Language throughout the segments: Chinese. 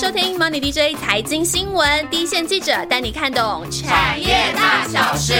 收听 Money DJ 财经新闻，第一线记者带你看懂产业大小事。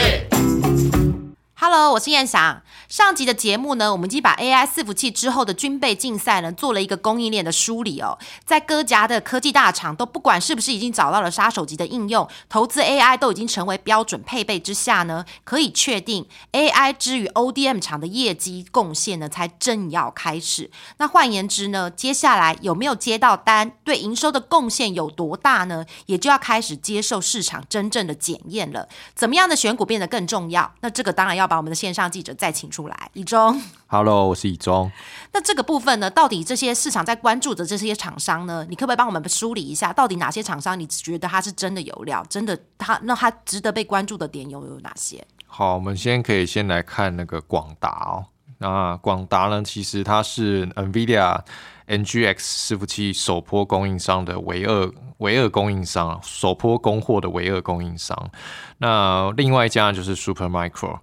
Hello，我是燕翔。上集的节目呢，我们已经把 AI 伺服器之后的军备竞赛呢，做了一个供应链的梳理哦。在各家的科技大厂都不管是不是已经找到了杀手级的应用，投资 AI 都已经成为标准配备之下呢，可以确定 AI 之于 ODM 厂的业绩贡献呢，才正要开始。那换言之呢，接下来有没有接到单，对营收的贡献有多大呢？也就要开始接受市场真正的检验了。怎么样的选股变得更重要？那这个当然要把我们的线上记者再请出。出来，以中，Hello，我是以中。那这个部分呢，到底这些市场在关注的这些厂商呢，你可不可以帮我们梳理一下，到底哪些厂商你觉得它是真的有料，真的它那它值得被关注的点有有哪些？好，我们先可以先来看那个广达哦。那广达呢，其实它是 NVIDIA NGX 伺服器首波供应商的唯二唯二供应商，首波供货的唯二供应商。那另外一家就是 Supermicro。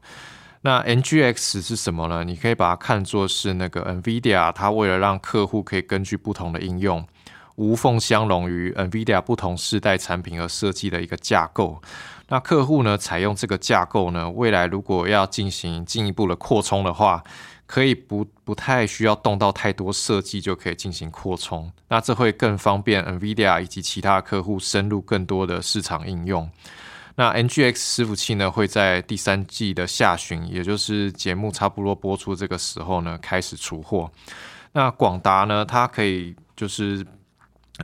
那 NGX 是什么呢？你可以把它看作是那个 NVIDIA，它为了让客户可以根据不同的应用无缝相容于 NVIDIA 不同世代产品而设计的一个架构。那客户呢，采用这个架构呢，未来如果要进行进一步的扩充的话，可以不不太需要动到太多设计就可以进行扩充。那这会更方便 NVIDIA 以及其他客户深入更多的市场应用。那 NGX 伺服器呢，会在第三季的下旬，也就是节目差不多播出这个时候呢，开始出货。那广达呢，它可以就是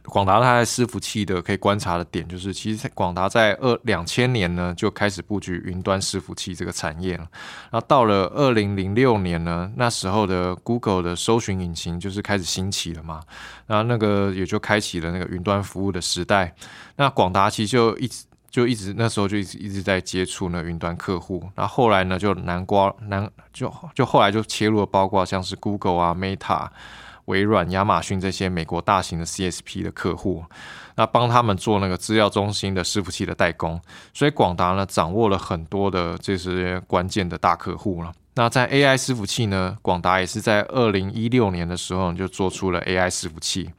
广达它在伺服器的可以观察的点，就是其实广达在二两千年呢就开始布局云端伺服器这个产业了。那到了二零零六年呢，那时候的 Google 的搜寻引擎就是开始兴起了嘛，那那个也就开启了那个云端服务的时代。那广达其实就一直。就一直那时候就一直一直在接触那云端客户，那后来呢就南瓜南就就后来就切入了，包括像是 Google 啊、Meta、微软、亚马逊这些美国大型的 CSP 的客户，那帮他们做那个资料中心的伺服器的代工，所以广达呢掌握了很多的这些关键的大客户了。那在 AI 伺服器呢，广达也是在二零一六年的时候就做出了 AI 伺服器。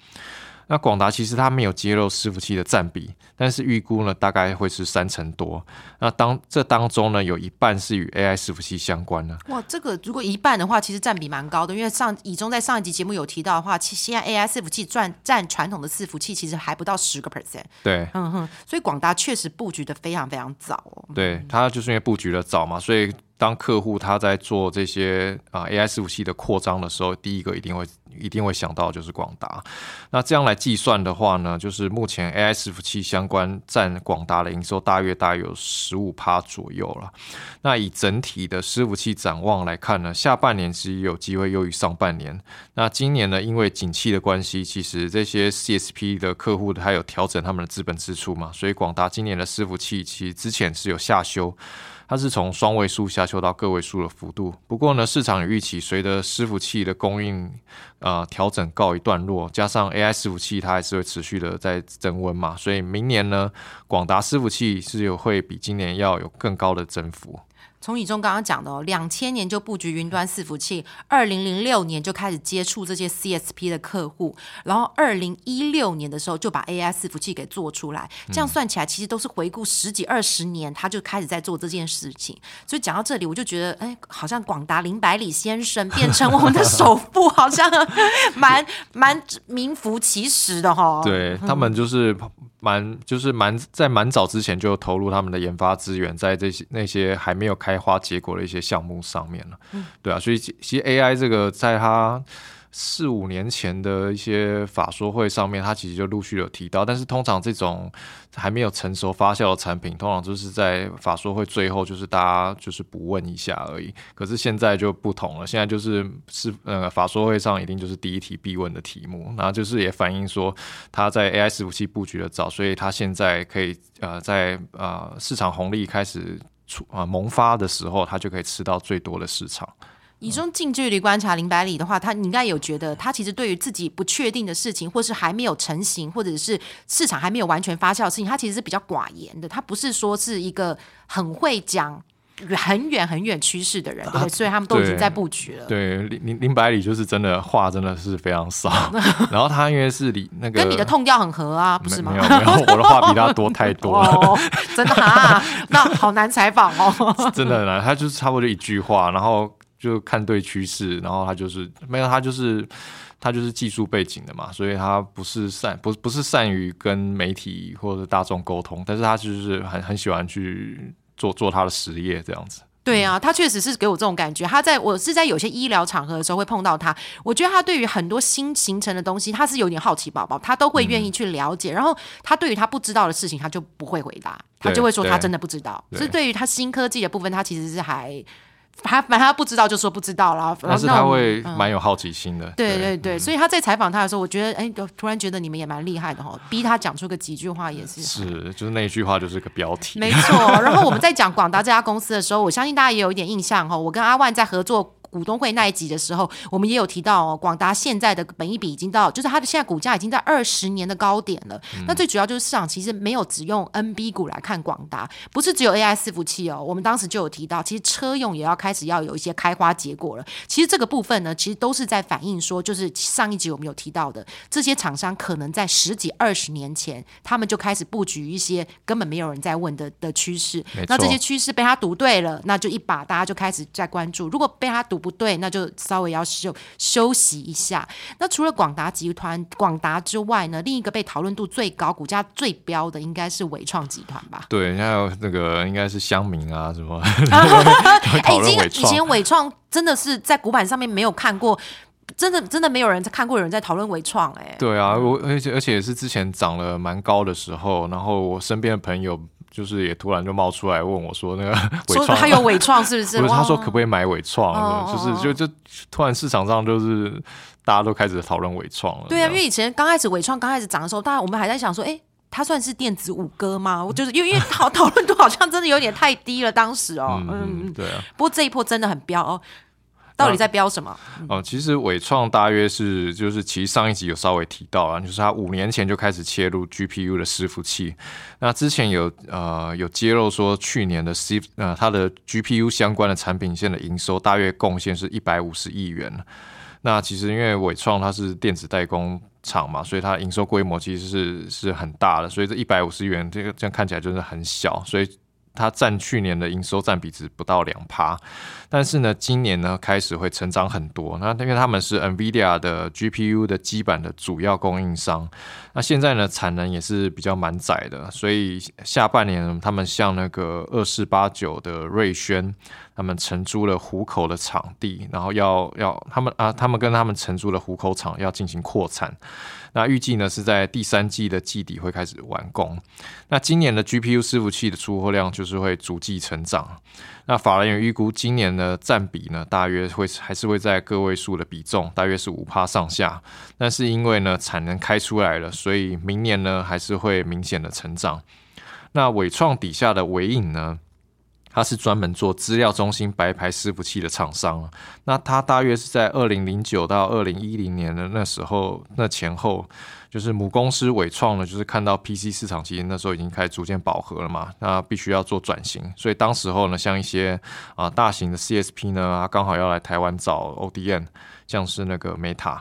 那广达其实它没有揭露伺服器的占比，但是预估呢大概会是三成多。那当这当中呢有一半是与 AI 伺服器相关的。哇，这个如果一半的话，其实占比蛮高的。因为上以中在上一集节目有提到的话，其现在 AI 伺服器占占传统的伺服器其实还不到十个 percent。对，嗯哼，所以广达确实布局的非常非常早哦。对，它就是因为布局的早嘛，所以。当客户他在做这些啊 AI 伺服器的扩张的时候，第一个一定会一定会想到就是广达。那这样来计算的话呢，就是目前 AI 伺服器相关占广达的营收大约大约有十五趴左右了。那以整体的伺服器展望来看呢，下半年其实有机会优于上半年。那今年呢，因为景气的关系，其实这些 CSP 的客户还有调整他们的资本支出嘛，所以广达今年的伺服器其实之前是有下修。它是从双位数下修到个位数的幅度，不过呢，市场预期随着伺服器的供应呃调整告一段落，加上 AI 伺服器它还是会持续的在增温嘛，所以明年呢，广达伺服器是有会比今年要有更高的增幅。从以中刚刚讲的哦，两千年就布局云端伺服器，二零零六年就开始接触这些 CSP 的客户，然后二零一六年的时候就把 AI 伺服器给做出来。这样算起来，其实都是回顾十几二十年，他就开始在做这件事情。所以讲到这里，我就觉得，哎，好像广达林百里先生变成我们的首富，好像蛮蛮名副其实的哈。对他们就是蛮就是蛮在蛮早之前就投入他们的研发资源，在这些那些还没有开。开花结果的一些项目上面了，对啊，所以其实 AI 这个在它四五年前的一些法说会上面，它其实就陆续有提到，但是通常这种还没有成熟发酵的产品，通常就是在法说会最后就是大家就是不问一下而已。可是现在就不同了，现在就是是呃法说会上一定就是第一题必问的题目，然后就是也反映说它在 AI 伺服器布局的早，所以它现在可以呃在呃市场红利开始出。啊，萌发的时候，它就可以吃到最多的市场。以这种近距离观察林百里的话，他你应该有觉得，他其实对于自己不确定的事情，或是还没有成型，或者是市场还没有完全发酵的事情，他其实是比较寡言的。他不是说是一个很会讲很远很远趋势的人，对不对？所以他们都已经在布局了。对，林林林百里就是真的话真的是非常少，然后他因为是李那个跟你的痛调很合啊，不是吗？没有没有，我的话比他多太多了，哦，真的啊，那好难采访哦。真的很难。他就是差不多一句话，然后就看对趋势，然后他就是没有他就是他就是技术背景的嘛，所以他不是善不不是善于跟媒体或者大众沟通，但是他就是很很喜欢去做做他的实业这样子。对啊，他确实是给我这种感觉。他在我是在有些医疗场合的时候会碰到他，我觉得他对于很多新形成的东西，他是有点好奇宝宝，他都会愿意去了解。然后他对于他不知道的事情，他就不会回答，他就会说他真的不知道。对所以对于他新科技的部分，他其实是还他反正他不知道就说不知道啦。但是他会嗯蛮有好奇心的。对对对，所以他在采访他的时候，我觉得哎，突然觉得你们也蛮厉害的哈，逼他讲出个几句话也是是，就是那一句话就是个标题。没错，然后我们在讲广达这家公司的时候，我相信大家也有一点印象哈。我跟阿万在合作。股东会那一集的时候，我们也有提到哦，广达现在的本益比已经到，就是它的现在股价已经在二十年的高点了。那最主要就是市场其实没有只用 NB 股来看广达，不是只有 AI 伺服器哦。我们当时就有提到，其实车用也要开始要有一些开花结果了。其实这个部分呢，其实都是在反映说，就是上一集我们有提到的，这些厂商可能在十几二十年前，他们就开始布局一些根本没有人在问的的趋势。那这些趋势被他读对了，那就一把大家就开始在关注。如果被他读不对，那就稍微要休休息一下。那除了广达集团、广达之外呢，另一个被讨论度最高、股价最标的，应该是伟创集团吧？对，还有那个应该是乡民啊什么，哎，讨已经以前伟创真的是在股板上面没有看过，真的真的没有人看过有人在讨论伟创哎。对啊，我而且而且是之前涨了蛮高的时候，然后我身边的朋友就是也突然就冒出来问我说，那个 说他有伟创是不是？不是他说可不可以买伟创？就是就就突然市场上就是大家都开始讨论伟创了。对啊，因为以前刚开始伟创刚开始涨的时候，大家我们还在想说，哎。它算是电子五哥吗？我就是因为因为讨讨论度好像真的有点太低了，当时哦，嗯嗯，嗯，对啊。不过这一波真的很飙哦，到底在标什么？哦，其实伟创大约是就是其实上一集有稍微提到啊，就是它五年前就开始切入 GPU 的伺服器。那之前有呃有揭露说，去年的 C 呃它的 GPU 相关的产品线的营收大约贡献是一百五十亿元。那其实因为伟创它是电子代工厂嘛，所以它营收规模其实是是很大的，所以这一百五十元这个这样看起来就是很小，所以它占去年的营收占比值不到两趴。但是呢，今年呢开始会成长很多。那因为他们是 NVIDIA 的 GPU 的基板的主要供应商，那现在呢产能也是比较满载的，所以下半年他们向那个二四八九的瑞轩，他们承租了虎口的场地，然后要要他们啊，他们跟他们承租了虎口厂要进行扩产。那预计呢是在第三季的季底会开始完工。那今年的 GPU 伺服器的出货量就就是会逐季成长。那法人也预估今年的占比呢，大约会还是会在个位数的比重，大约是五趴上下。但是因为呢产能开出来了，所以明年呢还是会明显的成长。那伟创底下的伟影呢？它是专门做资料中心白牌伺服器的厂商，那它大约是在二零零九到二零一零年的那时候，那前后就是母公司伟创呢，就是看到 PC 市场其实那时候已经开始逐渐饱和了嘛，那必须要做转型，所以当时候呢，像一些啊、大型的 CSP 呢，它刚好要来台湾找 ODM，像是那个 Meta。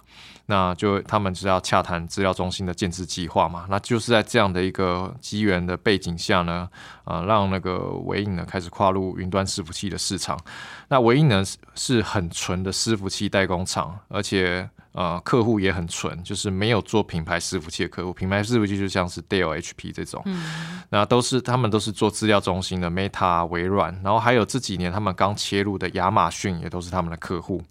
那就他们是要洽谈资料中心的建制计划嘛，那就是在这样的一个机缘的背景下呢，呃，让那个维影呢开始跨入云端伺服器的市场。那维影呢是是很纯的伺服器代工厂，而且呃客户也很纯，就是没有做品牌伺服器的客户。品牌伺服器就像是 Dell、HP 这种，那都是他们都是做资料中心的 Meta、微软，然后还有这几年他们刚切入的亚马逊也都是他们的客户。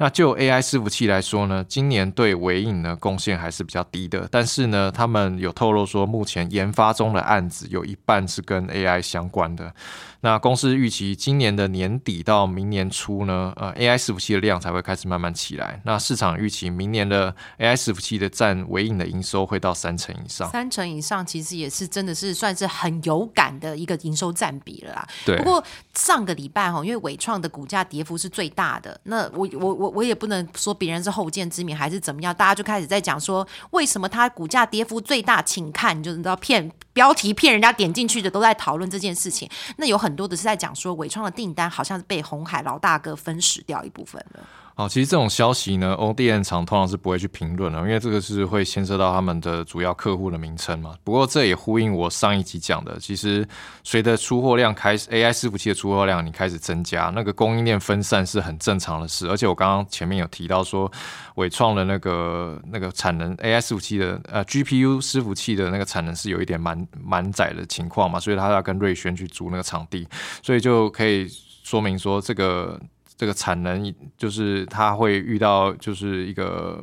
那就 AI 伺服器来说呢，今年对微影呢贡献还是比较低的，但是呢，他们有透露说，目前研发中的案子有一半是跟 AI 相关的。那公司预期今年的年底到明年初呢，呃，AI 伺服器的量才会开始慢慢起来。那市场预期明年的 AI 伺服器的占微影的营收会到三成以上。三成以上，其实也是真的是算是很有感的一个营收占比了啦。对不过上个礼拜哈，因为伟创的股价跌幅是最大的，那我我我我也不能说别人是后见之明还是怎么样，大家就开始在讲说为什么它股价跌幅最大，请看，你就知道骗。标题骗人家点进去的都在讨论这件事情。那有很多的是在讲说，伟创的订单好像是被红海老大哥分食掉一部分了。好，其实这种消息呢，ODM 厂通常是不会去评论的，因为这个是会牵涉到他们的主要客户的名称嘛。不过这也呼应我上一集讲的，其实随着出货量开始，AI 伺服器的出货量你开始增加，那个供应链分散是很正常的事。而且我刚刚前面有提到说，伟创的那个那个产能，AI 伺服器的呃 GPU 伺服器的那个产能是有一点满满载的情况嘛，所以他要跟瑞轩去租那个场地，所以就可以说明说这个。这个产能就是它会遇到就是一个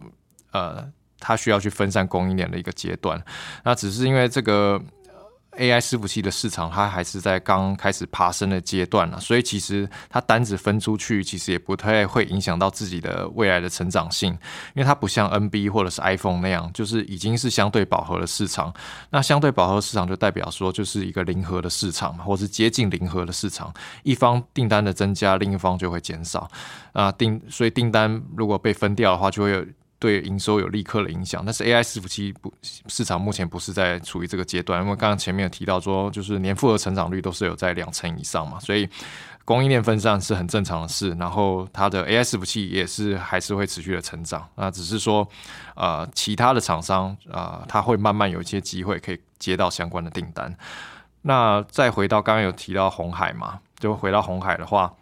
呃，它需要去分散供应链的一个阶段。那只是因为这个。AI 伺服器的市场，它还是在刚开始爬升的阶段了，所以其实它单子分出去，其实也不太会影响到自己的未来的成长性，因为它不像 NB 或者是 iPhone 那样，就是已经是相对饱和的市场。那相对饱和市场就代表说，就是一个零和的市场，或是接近零和的市场，一方订单的增加，另一方就会减少啊。订所以订单如果被分掉的话，就会有。对营收有立刻的影响，但是 AI 伺服器不市场目前不是在处于这个阶段，因为刚刚前面有提到说，就是年复合成长率都是有在两成以上嘛，所以供应链分散是很正常的事。然后它的 AI 伺服器也是还是会持续的成长，那只是说呃其他的厂商啊，它会慢慢有一些机会可以接到相关的订单。那再回到刚刚有提到红海嘛，就回到红海的话。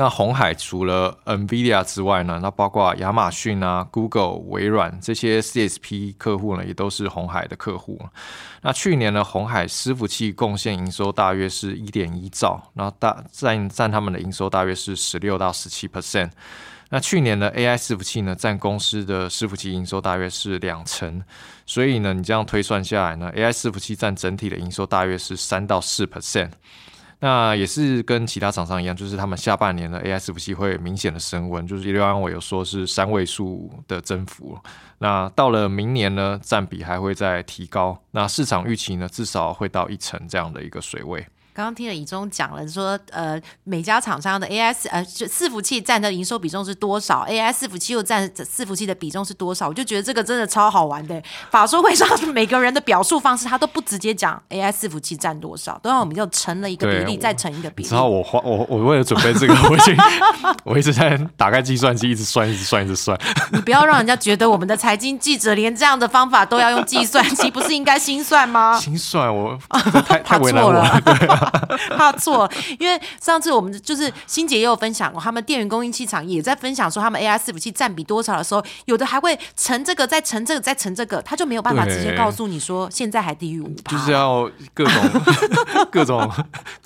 那红海除了 NVIDIA 之外呢，那包括亚马逊啊、Google、微软这些 CSP 客户呢，也都是红海的客户。那去年呢，红海伺服器贡献营收大约是一点一兆，那大占占他们的营收大约是十六到十七 percent。那去年的 AI 伺服器呢，占公司的伺服器营收大约是两成，所以呢，你这样推算下来呢，AI 伺服器占整体的营收大约是三到四 percent。那也是跟其他厂商一样，就是他们下半年的 AI 伺服器会明显的升温，就是刘安伟有说是三位数的增幅。那到了明年呢，占比还会再提高。那市场预期呢，至少会到一成这样的一个水位。刚刚听了以中讲了，说呃每家厂商的 AI 呃伺服器占的营收比重是多少？AI 伺服器又占伺服器的比重是多少？我就觉得这个真的超好玩的。法说会上每个人的表述方式，他都不直接讲 AI 伺服器占多少，都让我们就乘了一个比例，再乘一个比例。然后我花我我为了准备这个，我已经我一直在打开计算机，一直算，一直算，一直算。你不要让人家觉得我们的财经记者连这样的方法都要用计算机，不是应该心算吗？心算我太太为难我了。怕错，因为上次我们就是欣姐也有分享过，他们电源供应器厂也在分享说他们 AI 伺服器占比多少的时候，有的还会乘这个，再乘这个，再乘这个，他就没有办法直接告诉你说现在还低于五，就是要各种各种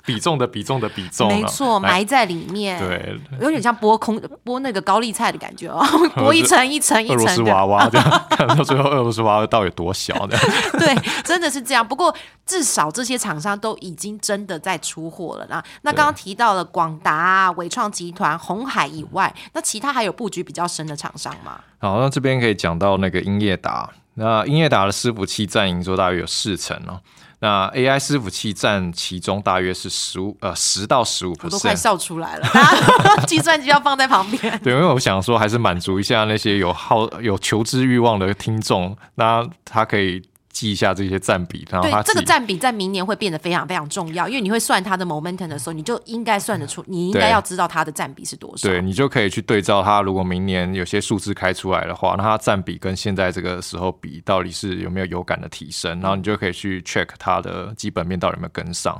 比重的比重的比重，没错，埋在里面，对，有点像剥空剥那个高丽菜的感觉哦，剥一层一层一层，俄罗斯娃娃这样，看到最后俄罗斯娃娃到底多小的，对，真的是这样。不过至少这些厂商都已经真的在。出货了那那刚刚提到了广达、伟创集团、红海以外，那其他还有布局比较深的厂商吗？好，那这边可以讲到那个英业达，那英业达的伺服器占营收大约有四成哦。那 AI 伺服器占其中大约是十五呃十到十五，我都快笑出来了。计算机要放在旁边，对，因为我想说还是满足一下那些有好有求知欲望的听众，那他可以。记一下这些占比，然后对这个占比在明年会变得非常非常重要，因为你会算它的 momentum 的时候，你就应该算得出，你应该要知道它的占比是多少。对你就可以去对照它，如果明年有些数字开出来的话，那它占比跟现在这个时候比，到底是有没有有感的提升？然后你就可以去 check 它的基本面到底有没有跟上。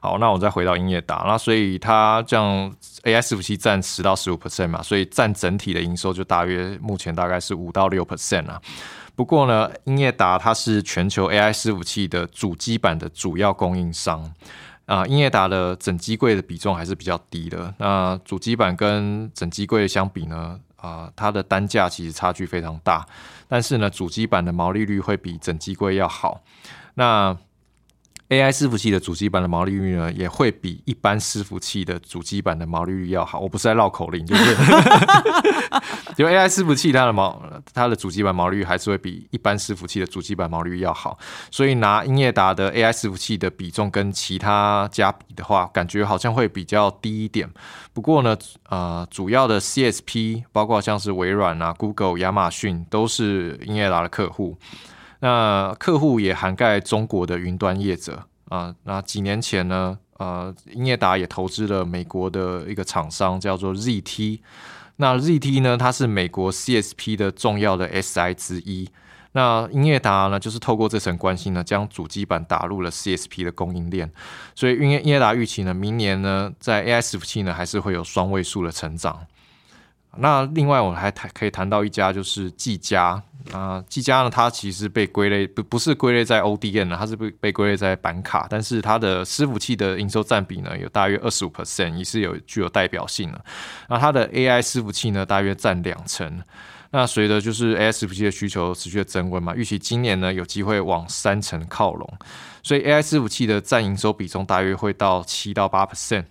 好，那我再回到音乐达，那所以它这样 AI 伺服器占十到十五 percent 嘛，所以占整体的营收就大约目前大概是五到六 percent 啊。不过呢，英业达它是全球 AI 伺服器的主机板的主要供应商啊。英业达的整机柜的比重还是比较低的。那主机板跟整机柜相比呢，啊，它的单价其实差距非常大。但是呢，主机板的毛利率会比整机柜要好。那 AI 伺服器的主机板的毛利率呢，也会比一般伺服器的主机板的毛利率要好。我不是在绕口令，就是，因为 AI 伺服器它的毛，它的主机板毛利率还是会比一般伺服器的主机板毛利率要好。所以拿英业达的 AI 伺服器的比重跟其他家比的话，感觉好像会比较低一点。不过呢，呃，主要的 CSP 包括像是微软啊、Google、亚马逊都是英业达的客户。那客户也涵盖中国的云端业者啊。那几年前呢，呃，英业达也投资了美国的一个厂商，叫做 ZT。那 ZT 呢，它是美国 CSP 的重要的 SI 之一。那英业达呢，就是透过这层关系呢，将主机板打入了 CSP 的供应链。所以英业英业达预期呢，明年呢，在 AI 伺服器呢，还是会有双位数的成长。那另外我们还谈可以谈到一家就是技嘉啊，技嘉呢，它其实被归类不不是归类在 ODN 的，它是被被归类在板卡，但是它的伺服器的营收占比呢有大约二十五 percent，也是有具有代表性的。那它的 AI 伺服器呢大约占两成。那随着就是 AI 伺服器的需求持续的增温嘛，预期今年呢有机会往三成靠拢，所以 AI 伺服器的占营收比重大约会到七到八 percent。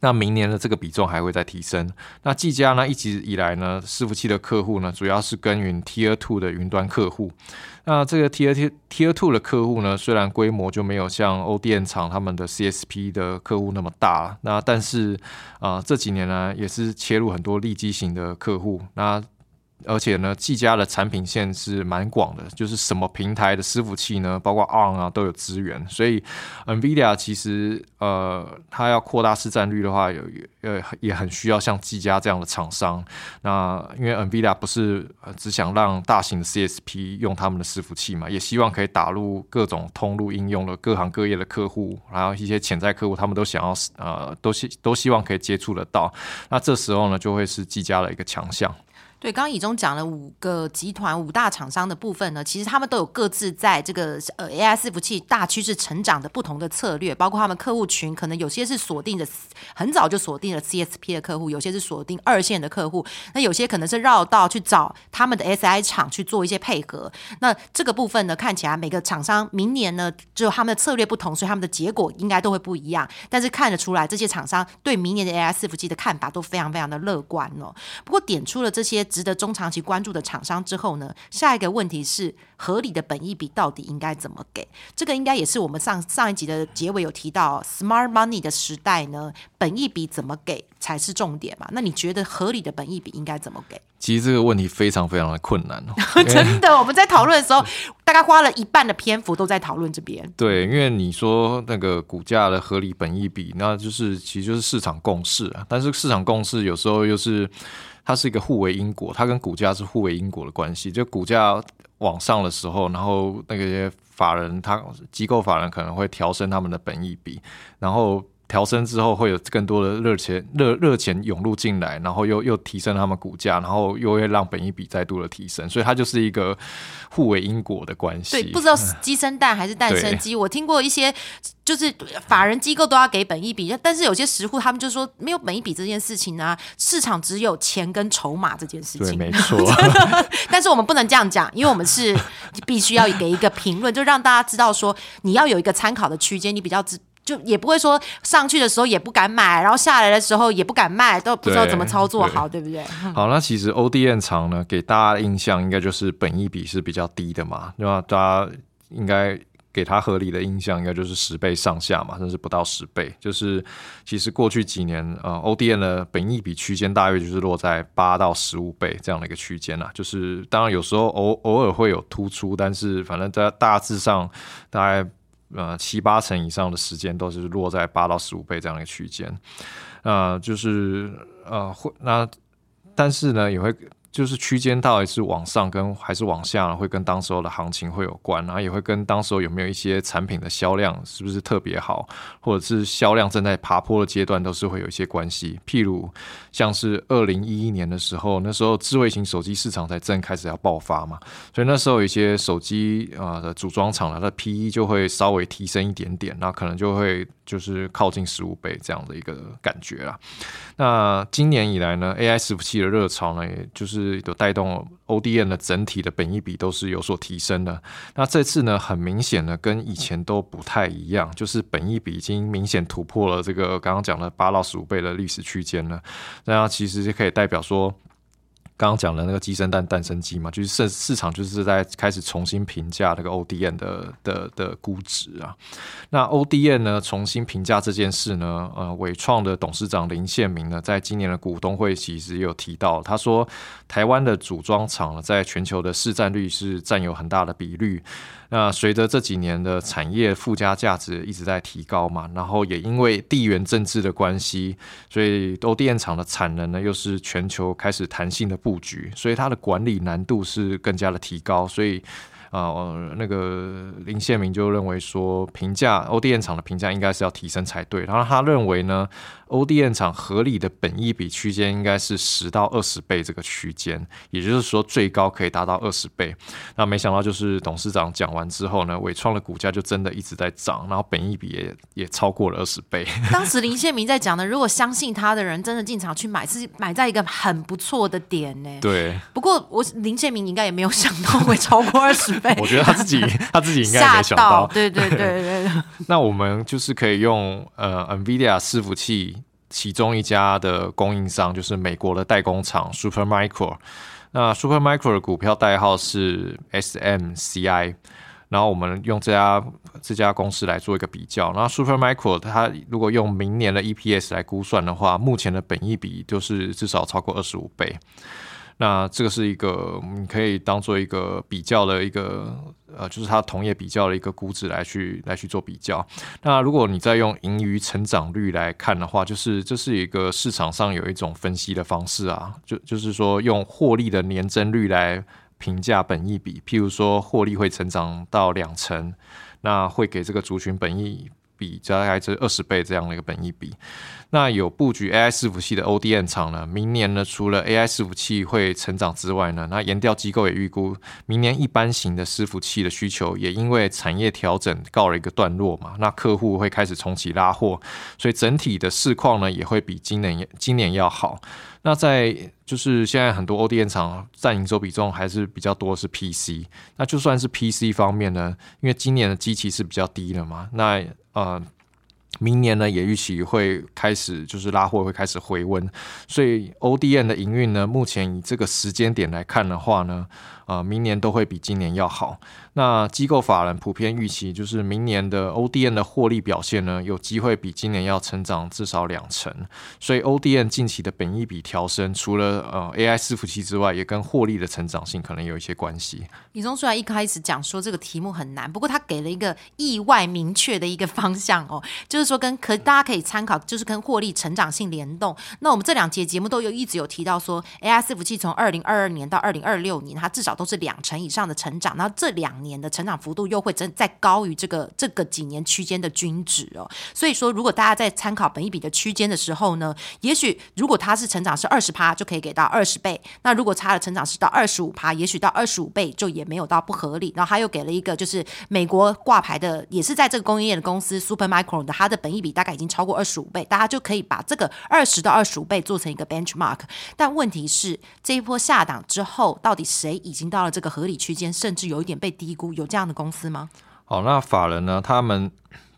那明年的这个比重还会再提升。那技嘉呢，一直以来呢，伺服器的客户呢，主要是耕耘 Tier Two 的云端客户。那这个 Tier Tier Two 的客户呢，虽然规模就没有像欧电厂他们的 CSP 的客户那么大，那但是啊，这几年呢，也是切入很多利基型的客户。那而且呢，技嘉的产品线是蛮广的，就是什么平台的伺服器呢，包括 ARM 啊都有资源。所以 NVIDIA 其实呃，它要扩大市占率的话，有呃也很需要像技嘉这样的厂商。那因为 NVIDIA 不是只想让大型的 CSP 用他们的伺服器嘛，也希望可以打入各种通路应用的各行各业的客户，然后一些潜在客户，他们都想要呃，都希都希望可以接触得到。那这时候呢，就会是技嘉的一个强项。对，刚刚以中讲了五个集团五大厂商的部分呢，其实他们都有各自在这个呃 AI 伺服器大趋势成长的不同的策略，包括他们客户群，可能有些是锁定的很早就锁定了 CSP 的客户，有些是锁定二线的客户，那有些可能是绕道去找他们的 SI 厂去做一些配合。那这个部分呢，看起来每个厂商明年呢，就他们的策略不同，所以他们的结果应该都会不一样。但是看得出来，这些厂商对明年的 AI 伺服器的看法都非常非常的乐观哦。不过点出了这些。值得中长期关注的厂商之后呢，下一个问题是合理的本益比到底应该怎么给？这个应该也是我们上上一集的结尾有提到，smart money 的时代呢，本益比怎么给才是重点嘛？那你觉得合理的本益比应该怎么给？其实这个问题非常非常的困难哦，真的。我们在讨论的时候，大概花了一半的篇幅都在讨论这边。对，因为你说那个股价的合理本益比，那就是其实就是市场共识啊。但是市场共识有时候又是。它是一个互为因果，它跟股价是互为因果的关系。就股价往上的时候，然后那个法人，他机构法人可能会调升他们的本益比，然后。调升之后会有更多的热钱热热钱涌入进来，然后又又提升他们股价，然后又会让本一比再度的提升，所以它就是一个互为因果的关系。对，不知道鸡生蛋还是蛋生鸡。我听过一些，就是法人机构都要给本一比，但是有些实户他们就说没有本一比这件事情啊，市场只有钱跟筹码这件事情。对，没 错。但是我们不能这样讲，因为我们是必须要给一个评论，就让大家知道说你要有一个参考的区间，你比较知。就也不会说上去的时候也不敢买，然后下来的时候也不敢卖，都不知道怎么操作好，对不对？好，那其实 ODN 厂呢，给大家的印象应该就是本益比是比较低的嘛，对吧？大家应该给它合理的印象，应该就是十倍上下嘛，甚至不到十倍。就是其实过去几年，呃，ODN 的本益比区间大约就是落在八到十五倍这样的一个区间啦。就是当然有时候偶偶尔会有突出，但是反正在大致上大概。呃，七八成以上的时间都是落在八到十五倍这样的一个区间，呃，就是呃会那，但是呢也会。就是区间到底是往上跟还是往下，会跟当时候的行情会有关，然后也会跟当时候有没有一些产品的销量是不是特别好，或者是销量正在爬坡的阶段，都是会有一些关系。譬如像是二零一一年的时候，那时候智慧型手机市场才正开始要爆发嘛，所以那时候一些手机啊的组装厂它的 P E 就会稍微提升一点点，那可能就会就是靠近十五倍这样的一个感觉啦。那今年以来呢，AI 伺服器的热潮呢，也就是有带动 ODN 的整体的本益比都是有所提升的。那这次呢，很明显的跟以前都不太一样，就是本益比已经明显突破了这个刚刚讲的八到十五倍的历史区间了。那其实就可以代表说。刚刚讲的那个鸡生蛋，蛋生鸡嘛，就是市市场就是在开始重新评价那个 ODN 的的的估值啊。那 ODN 呢重新评价这件事呢，呃，伟创的董事长林宪明呢，在今年的股东会其实也有提到，他说台湾的组装厂在全球的市占率是占有很大的比率。那随着这几年的产业附加价值一直在提高嘛，然后也因为地缘政治的关系，所以 ODN 厂的产能呢又是全球开始弹性的布局，所以它的管理难度是更加的提高，所以。啊，那个林宪明就认为说，评价欧电厂的评价应该是要提升才对。然后他认为呢，欧电厂合理的本益比区间应该是十到二十倍这个区间，也就是说最高可以达到二十倍。那没想到就是董事长讲完之后呢，伟创的股价就真的一直在涨，然后本益比也也超过了二十倍。当时林宪明在讲的，如果相信他的人真的进场去买，是买在一个很不错的点呢。对。不过我林宪明应该也没有想到会超过二十。我觉得他自己 他自己应该没想到，对对对对。那我们就是可以用呃，NVIDIA 伺服器其中一家的供应商，就是美国的代工厂 Supermicro。那 Supermicro 的股票代号是 SMCI。然后我们用这家这家公司来做一个比较。然后 Supermicro 它如果用明年的 EPS 来估算的话，目前的本益比就是至少超过二十五倍。那这个是一个你可以当做一个比较的一个呃，就是它同业比较的一个估值来去来去做比较。那如果你再用盈余成长率来看的话，就是这是一个市场上有一种分析的方式啊，就就是说用获利的年增率来评价本益比，譬如说获利会成长到两成，那会给这个族群本益。比大概这二十倍这样的一个本益比，那有布局 AI 伺服器的 ODN 厂呢，明年呢除了 AI 伺服器会成长之外呢，那研调机构也预估明年一般型的伺服器的需求也因为产业调整告了一个段落嘛，那客户会开始重启拉货，所以整体的市况呢也会比今年今年要好。那在就是现在很多 ODN 厂占营收比重还是比较多是 PC，那就算是 PC 方面呢，因为今年的机器是比较低的嘛，那呃，明年呢也预期会开始就是拉货会开始回温，所以 ODN 的营运呢，目前以这个时间点来看的话呢。啊，明年都会比今年要好。那机构法人普遍预期，就是明年的 ODN 的获利表现呢，有机会比今年要成长至少两成。所以 ODN 近期的本益比调升，除了呃 AI 伺服器之外，也跟获利的成长性可能有一些关系。李宗虽然一开始讲说这个题目很难，不过他给了一个意外明确的一个 方向哦，就是说跟可大家可以参考，就是跟获利成长性联动。那我们这两节节目都有一直有提到说，AI 伺服器从二零二二年到二零二六年，它至少都是两成以上的成长，然后这两年的成长幅度又会真再高于这个这个几年区间的均值哦。所以说，如果大家在参考本一比的区间的时候呢，也许如果它是成长是二十趴，就可以给到二十倍；那如果它的成长是到二十五趴，也许到二十五倍就也没有到不合理。然后他又给了一个就是美国挂牌的，也是在这个供应链的公司 Supermicro 的，它的本一比大概已经超过二十五倍，大家就可以把这个二十到二十五倍做成一个 benchmark。但问题是，这一波下档之后，到底谁已经到了这个？合理区间，甚至有一点被低估，有这样的公司吗？好，那法人呢？他们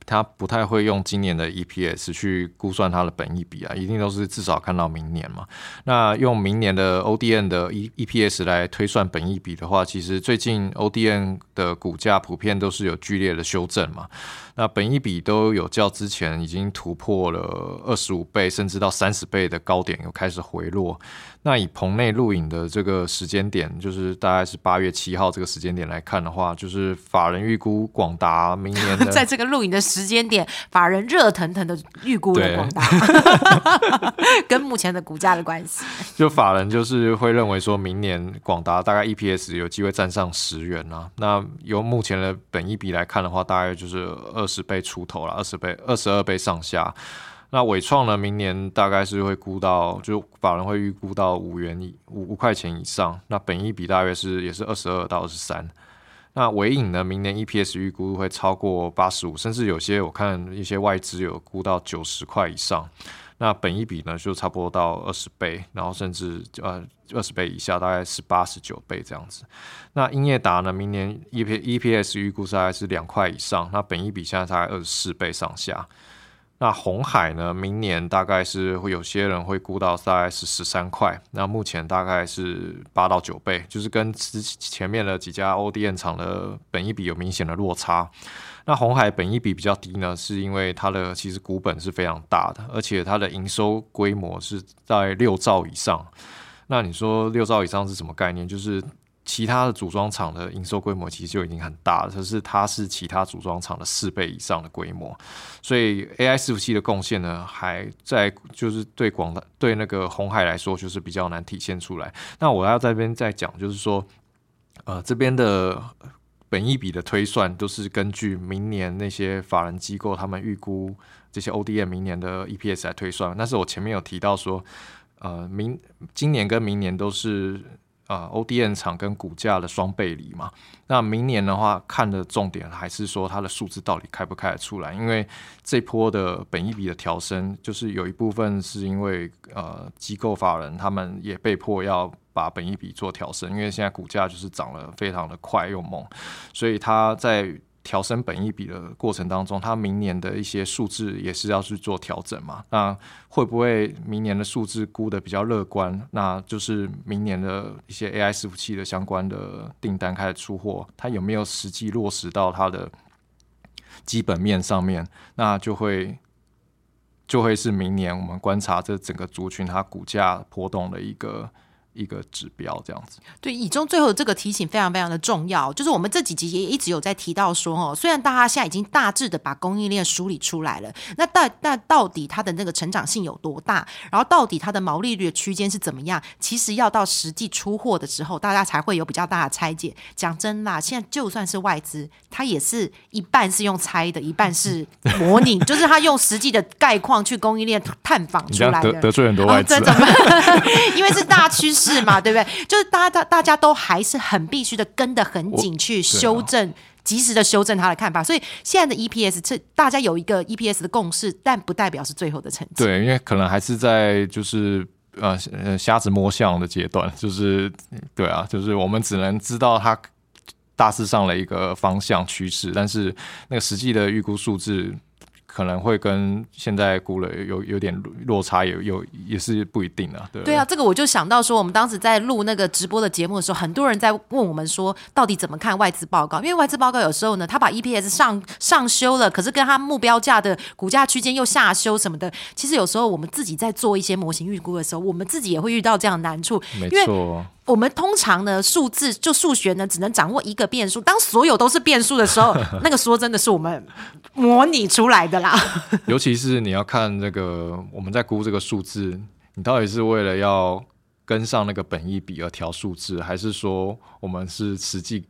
他不太会用今年的 EPS 去估算它的本益比啊，一定都是至少看到明年嘛。那用明年的 ODN 的 E EPS 来推算本益比的话，其实最近 ODN 的股价普遍都是有剧烈的修正嘛。那本一比都有较之前已经突破了二十五倍，甚至到三十倍的高点，又开始回落。那以棚内录影的这个时间点，就是大概是八月七号这个时间点来看的话，就是法人预估广达明年，在这个录影的时间点，法人热腾腾的预估了广达，跟目前的股价的关系。就法人就是会认为说明年广达大概 EPS 有机会站上十元啊。那由目前的本一比来看的话，大概就是二。十倍出头了，二十倍、二十二倍上下。那伟创呢？明年大概是会估到，就法人会预估到五元以五五块钱以上。那本一比大约是也是二十二到二十三。那伟影呢？明年 EPS 预估会超过八十五，甚至有些我看一些外资有估到九十块以上。那本一比呢，就差不多到二十倍，然后甚至呃二十倍以下，大概是八十九倍这样子。那英业达呢，明年 EP EPS 预估大概是两块以上，那本一比现在大概二十四倍上下。那红海呢，明年大概是会有些人会估到大概是十三块，那目前大概是八到九倍，就是跟之前面的几家 ODM 厂的本一比有明显的落差。那红海本益比比较低呢，是因为它的其实股本是非常大的，而且它的营收规模是在六兆以上。那你说六兆以上是什么概念？就是其他的组装厂的营收规模其实就已经很大了，可是它是其他组装厂的四倍以上的规模，所以 AI 伺服器的贡献呢，还在就是对广大对那个红海来说，就是比较难体现出来。那我要这边再讲，就是说，呃，这边的本益比的推算都是根据明年那些法人机构他们预估这些 ODM 明年的 EPS 来推算。但是我前面有提到说。呃，明今年跟明年都是呃 ODN 厂跟股价的双背离嘛。那明年的话，看的重点还是说它的数字到底开不开得出来。因为这波的本益比的调升，就是有一部分是因为呃机构法人他们也被迫要把本益比做调升，因为现在股价就是涨得非常的快又猛，所以它在。调升本益比的过程当中，它明年的一些数字也是要去做调整嘛？那会不会明年的数字估的比较乐观？那就是明年的一些 AI 伺服器的相关的订单开始出货，它有没有实际落实到它的基本面上面？那就会就会是明年我们观察这整个族群它股价波动的一个。一个指标这样子，对以中最后这个提醒非常非常的重要，就是我们这几集也一直有在提到说，哦，虽然大家现在已经大致的把供应链梳理出来了，那到那到底它的那个成长性有多大，然后到底它的毛利率的区间是怎么样，其实要到实际出货的时候，大家才会有比较大的拆解。讲真啦，现在就算是外资，它也是一半是用猜的，一半是 模拟，就是他用实际的概况去供应链探访出来的，得罪很多外资，因为是大趋势。是嘛？对不对？就是大家大大家都还是很必须的跟得很紧去修正，及时的修正他的看法。所以现在的 EPS 这大家有一个 EPS 的共识，但不代表是最后的成绩。对，因为可能还是在就是呃呃瞎子摸象的阶段。就是对啊，就是我们只能知道它大致上的一个方向趋势，但是那个实际的预估数字。可能会跟现在估了有有点落差，有有也是不一定啊。对对啊，这个我就想到说，我们当时在录那个直播的节目的时候，很多人在问我们说，到底怎么看外资报告？因为外资报告有时候呢，他把 EPS 上上修了，可是跟他目标价的股价区间又下修什么的。其实有时候我们自己在做一些模型预估的时候，我们自己也会遇到这样的难处。没错。我们通常呢，数字就数学呢，只能掌握一个变数。当所有都是变数的时候，那个说真的是我们模拟出来的啦。尤其是你要看这个，我们在估这个数字，你到底是为了要跟上那个本意比而调数字，还是说我们是实际？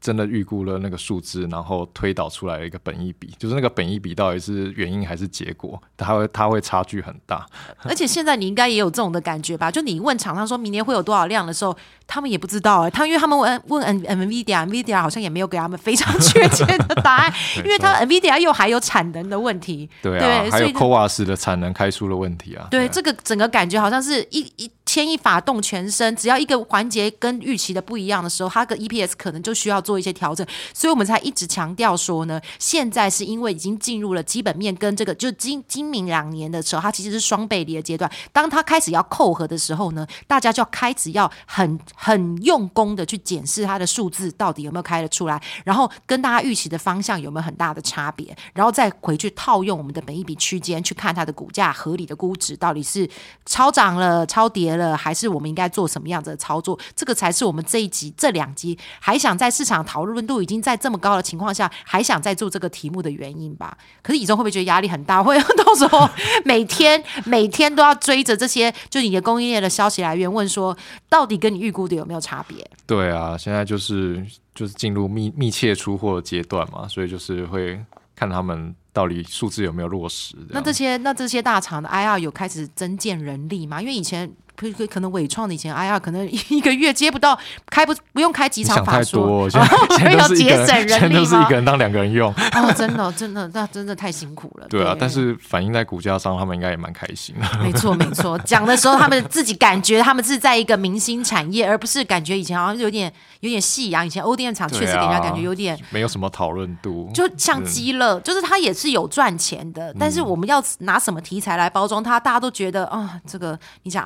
真的预估了那个数字，然后推导出来一个本益比，就是那个本益比到底是原因还是结果，它会它会差距很大。而且现在你应该也有这种的感觉吧？就你问厂商说明年会有多少量的时候，他们也不知道哎，他因为他们问问 N Nvidia，Nvidia 好像也没有给他们非常确切的答案，因为他 Nvidia 又还有产能的问题，对啊，还有 c o a s 的产能开出了问题啊。对，这个整个感觉好像是一一。牵一发动全身，只要一个环节跟预期的不一样的时候，它的 EPS 可能就需要做一些调整，所以我们才一直强调说呢，现在是因为已经进入了基本面跟这个就今今明两年的时候，它其实是双背离的阶段。当它开始要扣合的时候呢，大家就要开始要很很用功的去检视它的数字到底有没有开得出来，然后跟大家预期的方向有没有很大的差别，然后再回去套用我们的每一笔区间去看它的股价合理的估值到底是超涨了、超跌。还是我们应该做什么样子的操作？这个才是我们这一集、这两集还想在市场讨论度已经在这么高的情况下，还想再做这个题目的原因吧。可是以中会不会觉得压力很大？会到时候每天每天都要追着这些就你的供应链的消息来源问说，到底跟你预估的有没有差别？对啊，现在就是就是进入密密切出货的阶段嘛，所以就是会看他们。到底数字有没有落实？那这些那这些大厂的 IR 有开始增建人力吗？因为以前可可可能伟创的以前 IR 可能一个月接不到，开不不用开几场法说，现在要节省人力吗？都是一个人当两个人用。哦，真的真的，那真的太辛苦了。对啊，但是反映在股价上，他们应该也蛮开心的。没错没错，讲的时候他们自己感觉他们是在一个明星产业，而不是感觉以前好像有点有点夕阳。以前欧电厂确实给人家感觉有点没有什么讨论度，就像鸡乐，就是它也是有赚钱的，但是我们要拿什么题材来包装它，大家都觉得啊，这个你讲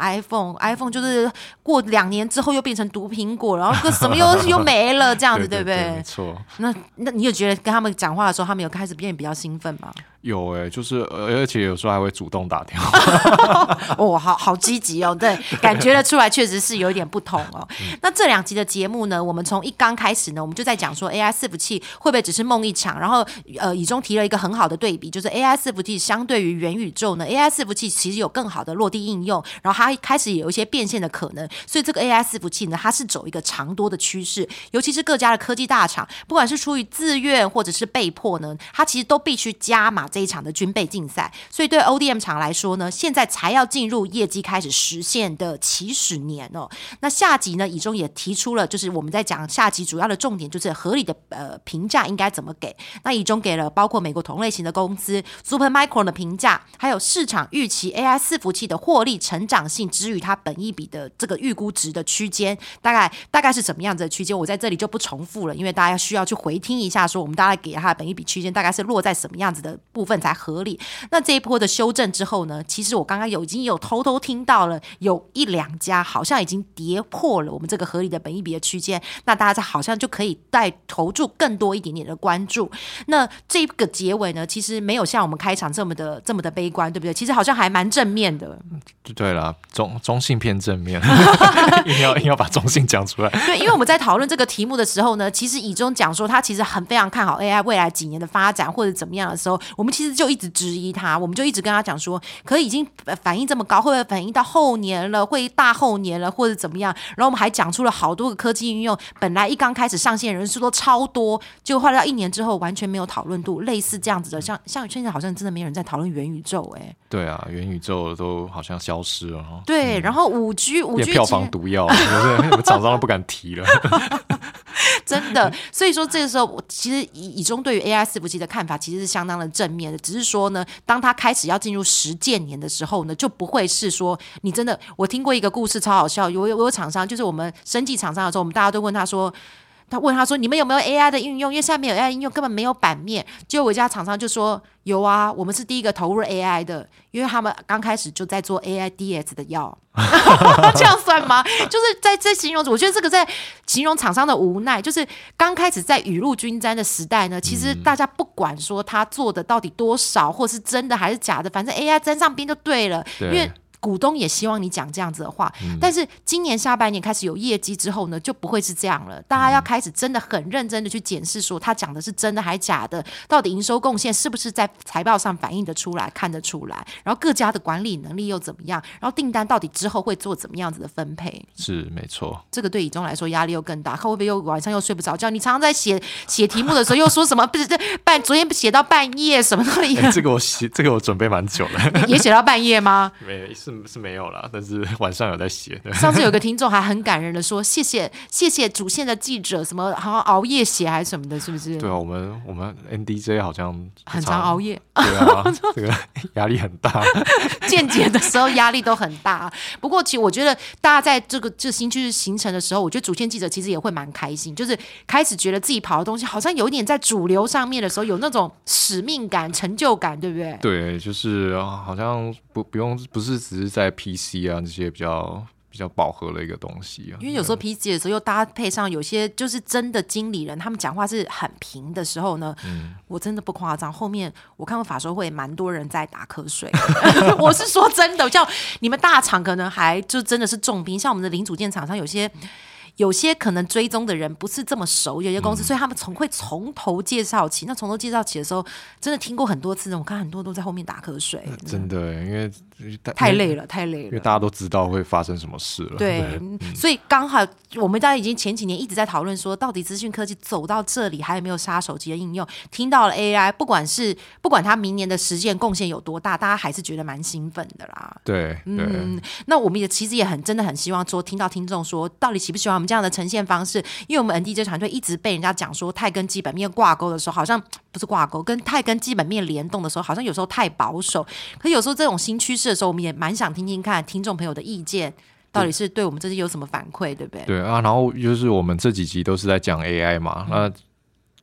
iPhone，iPhone 就是过两年之后又变成毒苹果，然后个什么又又没了这样子，对不对？没错。那那你有觉得跟他们讲话的时候，他们有开始变得比较兴奋吗？有哎，就是而且有时候还会主动打电话。哦，好好积极哦，对，感觉得出来，确实是有一点不同哦。那这两集的节目呢，我们从一刚开始呢，我们就在讲说 AI 伺服器会不会只是梦一场？然后呃，以中提了一个很好的对比，就是 AI 伺服器相对于元宇宙呢，AI 伺服器其实有更好的落地应用，然后它开始有一些变现的可能。所以这个 AI 伺服器呢，它是走一个长多的趋势，尤其是各家的科技大厂，不管是出于自愿或者是被迫呢，它其实都必须加码。这一场的军备竞赛，所以对 ODM 厂来说呢，现在才要进入业绩开始实现的起始年哦。那下集呢，以中也提出了，就是我们在讲下集主要的重点，就是合理的呃评价应该怎么给。那以中给了包括美国同类型的公司 Supermicro 的评价，还有市场预期 AI 伺服器的获利成长性之于它本一比的这个预估值的区间，大概大概是什么样子的区间？我在这里就不重复了，因为大家需要去回听一下，说我们大概给它的本一比区间大概是落在什么样子的分才合理。那这一波的修正之后呢？其实我刚刚有已经有偷偷听到了，有一两家好像已经跌破了我们这个合理的本益比的区间。那大家好像就可以再投注更多一点点的关注。那这个结尾呢，其实没有像我们开场这么的这么的悲观，对不对？其实好像还蛮正面的。对了，中中性偏正面，硬要硬要把中性讲出来。对，因为我们在讨论这个题目的时候呢，其实以中讲说他其实很非常看好 AI 未来几年的发展或者怎么样的时候，我们其实就一直质疑他，我们就一直跟他讲说，可已经反应这么高，会不会反应到后年了，会大后年了，或者怎么样？然后我们还讲出了好多个科技应用，本来一刚开始上线人数都超多，就后来到一年之后完全没有讨论度，类似这样子的，像像现在好像真的没有人在讨论元宇宙，哎，对啊，元宇宙都好像消失了，对，然后五 G 五 G 票房毒药，我早上都不敢提了。真的，所以说这个时候，我其实以以中对于 AI 伺服器的看法其实是相当的正面只是说呢，当他开始要进入实践年的时候呢，就不会是说你真的，我听过一个故事超好笑，有有有厂商，就是我们生技厂商的时候，我们大家都问他说。他问他说：“你们有没有 AI 的应用？因为现在没有 AI 应用，根本没有版面。”结果我一家厂商就说：“有啊，我们是第一个投入 AI 的，因为他们刚开始就在做 AIDS 的药。这样算吗？就是在在形容，我觉得这个在形容厂商的无奈。就是刚开始在雨露均沾的时代呢，其实大家不管说他做的到底多少，或是真的还是假的，反正 AI 沾上边就对了，因为。”股东也希望你讲这样子的话，但是今年下半年开始有业绩之后呢，就不会是这样了。大家要开始真的很认真的去检视，说他讲的是真的还是假的，到底营收贡献是不是在财报上反映的出来、看得出来，然后各家的管理能力又怎么样，然后订单到底之后会做怎么样子的分配？是没错，这个对以中来说压力又更大，会不会又晚上又睡不着觉？你常常在写写题目的时候又说什么？不是这半昨天写到半夜什么都一这个我写这个我准备蛮久了，也写到半夜吗？没有是。是没有啦，但是晚上有在写。上次有个听众还很感人的说：“谢谢谢谢主线的记者，什么好像熬夜写还是什么的，是不是？”对啊，我们我们 NDJ 好像很常熬夜，对啊，这个压力很大。见解的时候压力都很大。不过其实我觉得大家在这个这新趋势形成的时候，我觉得主线记者其实也会蛮开心，就是开始觉得自己跑的东西好像有点在主流上面的时候，有那种使命感、成就感，对不对？对，就是好像不不用，不是只是。在 PC 啊这些比较比较饱和的一个东西啊，因为有时候 PC 的时候又搭配上有些就是真的经理人，他们讲话是很平的时候呢，嗯，我真的不夸张。后面我看过法说会，蛮多人在打瞌睡。我是说真的，像你们大厂可能还就真的是重兵，像我们的零组件厂商有些。有些可能追踪的人不是这么熟，有些公司，所以他们从会从头介绍起。那从头介绍起的时候，真的听过很多次，我看很多都在后面打瞌睡。真的，因为太累了，太累了。因为大家都知道会发生什么事了。对，所以刚好我们大家已经前几年一直在讨论说，到底资讯科技走到这里还有没有杀手级的应用？听到了 AI，不管是不管它明年的实践贡献有多大，大家还是觉得蛮兴奋的啦。对，嗯，那我们也其实也很真的很希望说，听到听众说，到底喜不喜欢我？们这样的呈现方式，因为我们 N D J 团队一直被人家讲说太跟基本面挂钩的时候，好像不是挂钩，跟太跟基本面联动的时候，好像有时候太保守。可有时候这种新趋势的时候，我们也蛮想听听看听众朋友的意见，到底是对我们这些有什么反馈，对不对？对啊，然后就是我们这几集都是在讲 AI 嘛，那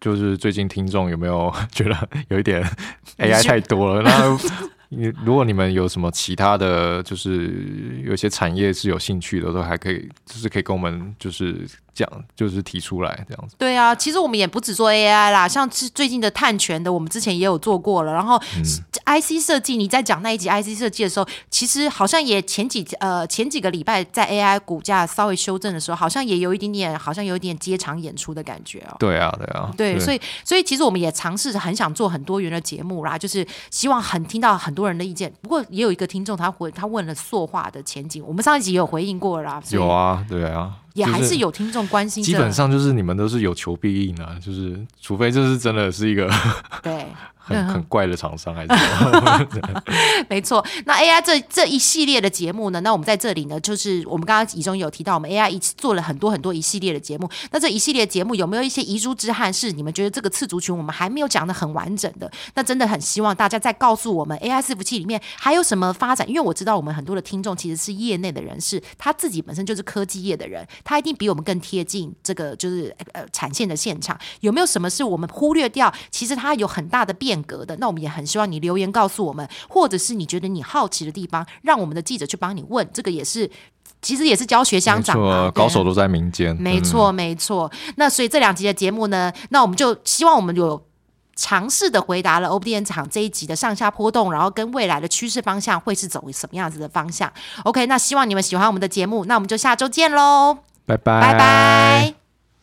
就是最近听众有没有觉得有一点 AI 太多了？那你如果你们有什么其他的就是有些产业是有兴趣的，都还可以，就是可以跟我们就是讲，就是提出来这样子。对啊，其实我们也不只做 AI 啦，像是最近的碳权的，我们之前也有做过了。然后 IC 设计，你在讲那一集 IC 设计的时候，其实好像也前几呃前几个礼拜在 AI 股价稍微修正的时候，好像也有一点点，好像有一点接场演出的感觉哦。对啊，对啊，对，所以所以其实我们也尝试着很想做很多元的节目啦，就是希望很听到很多人的意见。不过也有一个听众他回他问了塑化的前景，我们上一集也有回应过啦。有啊，对啊，也还是有听众关心这。基本上就是你们都是有求必应啊，就是除非这是真的是一个对。很很怪的厂商，还是 没错，那 AI 这这一系列的节目呢，那我们在这里呢，就是我们刚刚以中有提到，我们 AI 一起做了很多很多一系列的节目。那这一系列节目有没有一些遗珠之憾是你们觉得这个次族群我们还没有讲的很完整的？那真的很希望大家再告诉我们 AI 伺服器里面还有什么发展，因为我知道我们很多的听众其实是业内的人士，他自己本身就是科技业的人，他一定比我们更贴近这个就是呃产线的现场。有没有什么是我们忽略掉？其实它有很大的变革的。那我们也很希望你留言告诉我们，或者是你觉得你好奇的地方，让我们的记者去帮你问。这个也是，其实也是教学相长嘛错，对高手都在民间，嗯没错，没错。那所以这两集的节目呢，那我们就希望我们有尝试的回答了 OBN 场这一集的上下波动，然后跟未来的趋势方向会是走什么样子的方向。OK，那希望你们喜欢我们的节目，那我们就下周见喽，拜拜，